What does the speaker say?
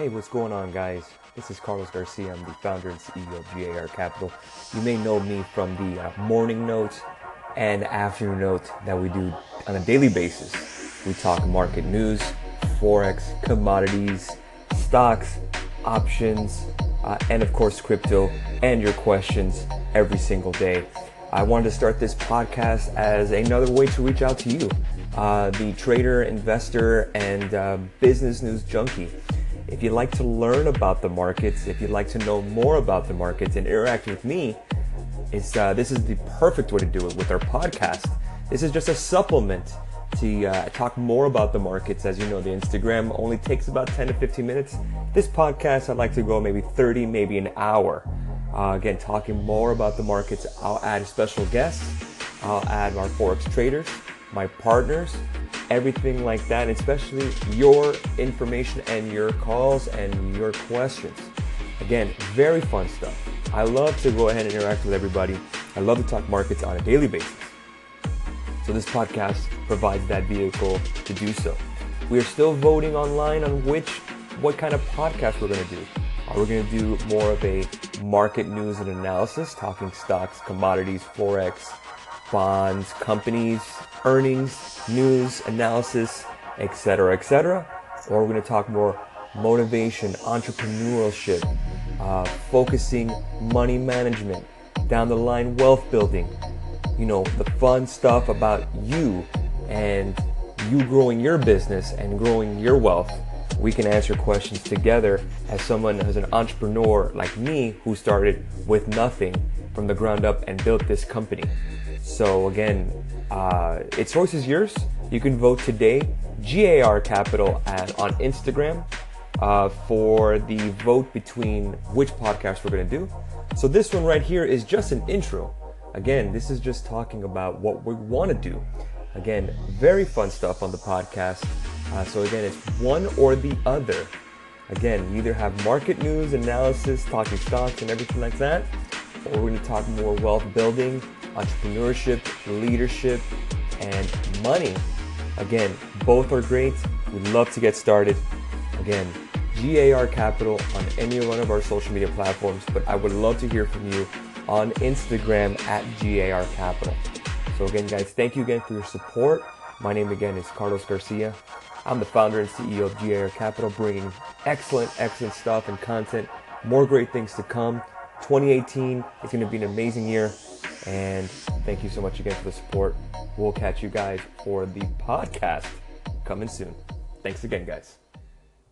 Hey, what's going on, guys? This is Carlos Garcia. I'm the founder and CEO of GAR Capital. You may know me from the uh, morning note and afternoon note that we do on a daily basis. We talk market news, forex, commodities, stocks, options, uh, and of course, crypto, and your questions every single day. I wanted to start this podcast as another way to reach out to you, uh, the trader, investor, and uh, business news junkie. If you'd like to learn about the markets, if you'd like to know more about the markets and interact with me, it's, uh, this is the perfect way to do it with our podcast. This is just a supplement to uh, talk more about the markets. As you know, the Instagram only takes about 10 to 15 minutes. This podcast, I'd like to go maybe 30, maybe an hour. Uh, again, talking more about the markets. I'll add special guests. I'll add our Forex traders, my partners, everything like that, especially your information and your calls and your questions. Again, very fun stuff. I love to go ahead and interact with everybody. I love to talk markets on a daily basis. So this podcast provides that vehicle to do so. We are still voting online on which, what kind of podcast we're going to do. Uh, are we going to do more of a market news and analysis, talking stocks, commodities, forex, bonds, companies, earnings, news, analysis, etc., etc., or we're going to talk more motivation, entrepreneurship, uh, focusing money management, down the line wealth building, you know, the fun stuff about you and you growing your business and growing your wealth. We can answer questions together as someone as an entrepreneur like me who started with nothing from the ground up and built this company. So again, uh, its choice is yours. You can vote today, GAR Capital at, on Instagram uh, for the vote between which podcast we're going to do. So this one right here is just an intro. Again, this is just talking about what we want to do. Again, very fun stuff on the podcast. Uh, so again, it's one or the other. Again, we either have market news, analysis, talking stocks, and everything like that, or we're going to talk more wealth building, entrepreneurship, leadership, and money. Again, both are great. We'd love to get started. Again, GAR Capital on any one of our social media platforms, but I would love to hear from you on Instagram at GAR Capital. So again, guys, thank you again for your support. My name again is Carlos Garcia. I'm the founder and CEO of GAR Capital, bringing excellent, excellent stuff and content. More great things to come. 2018 is going to be an amazing year. And thank you so much again for the support. We'll catch you guys for the podcast coming soon. Thanks again, guys.